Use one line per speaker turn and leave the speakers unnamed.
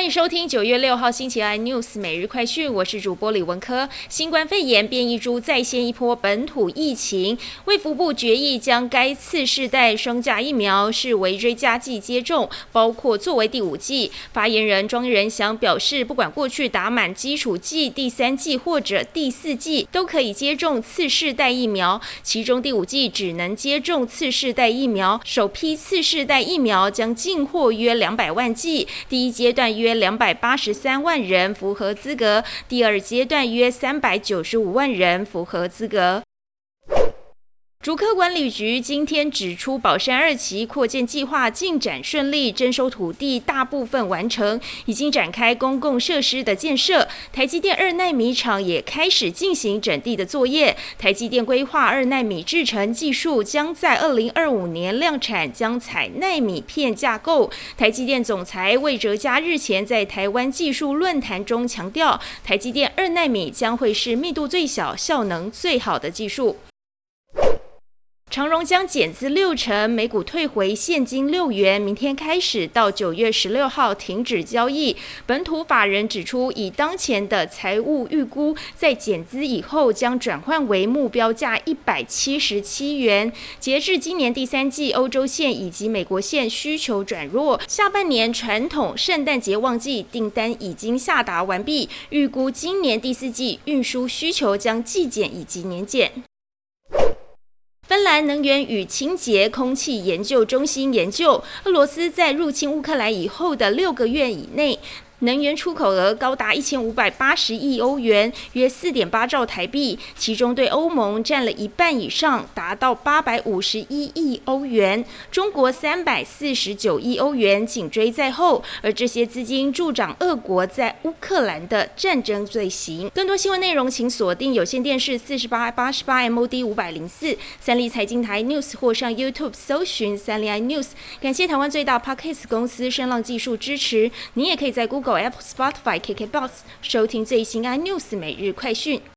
欢迎收听九月六号星期二 news 每日快讯，我是主播李文科。新冠肺炎变异株再现一波本土疫情，卫福部决议将该次世代双价疫苗视为追加剂接种，包括作为第五剂。发言人庄仁祥表示，不管过去打满基础剂、第三剂或者第四剂，都可以接种次世代疫苗，其中第五剂只能接种次世代疫苗。首批次世代疫苗将进货约两百万剂，第一阶段。约两百八十三万人符合资格，第二阶段约三百九十五万人符合资格。竹科管理局今天指出，宝山二期扩建计划进展顺利，征收土地大部分完成，已经展开公共设施的建设。台积电二纳米厂也开始进行整地的作业。台积电规划二纳米制程技术将在二零二五年量产，将采纳米片架构。台积电总裁魏哲嘉日前在台湾技术论坛中强调，台积电二纳米将会是密度最小、效能最好的技术。长荣将减资六成，每股退回现金六元。明天开始到九月十六号停止交易。本土法人指出，以当前的财务预估，在减资以后将转换为目标价一百七十七元。截至今年第三季，欧洲线以及美国线需求转弱，下半年传统圣诞节旺季订单已经下达完毕，预估今年第四季运输需求将季减以及年减。芬兰能源与清洁空气研究中心研究，俄罗斯在入侵乌克兰以后的六个月以内。能源出口额高达一千五百八十亿欧元，约四点八兆台币，其中对欧盟占了一半以上，达到八百五十一亿欧元。中国三百四十九亿欧元紧追在后，而这些资金助长俄国在乌克兰的战争罪行。更多新闻内容，请锁定有线电视四十八八十八 MOD 五百零四三立财经台 News 或上 YouTube 搜寻三立 iNews。感谢台湾最大 Podcast 公司声浪技术支持。你也可以在 Google Apple、Spotify、KKBox 收听最新 iNews 每日快讯。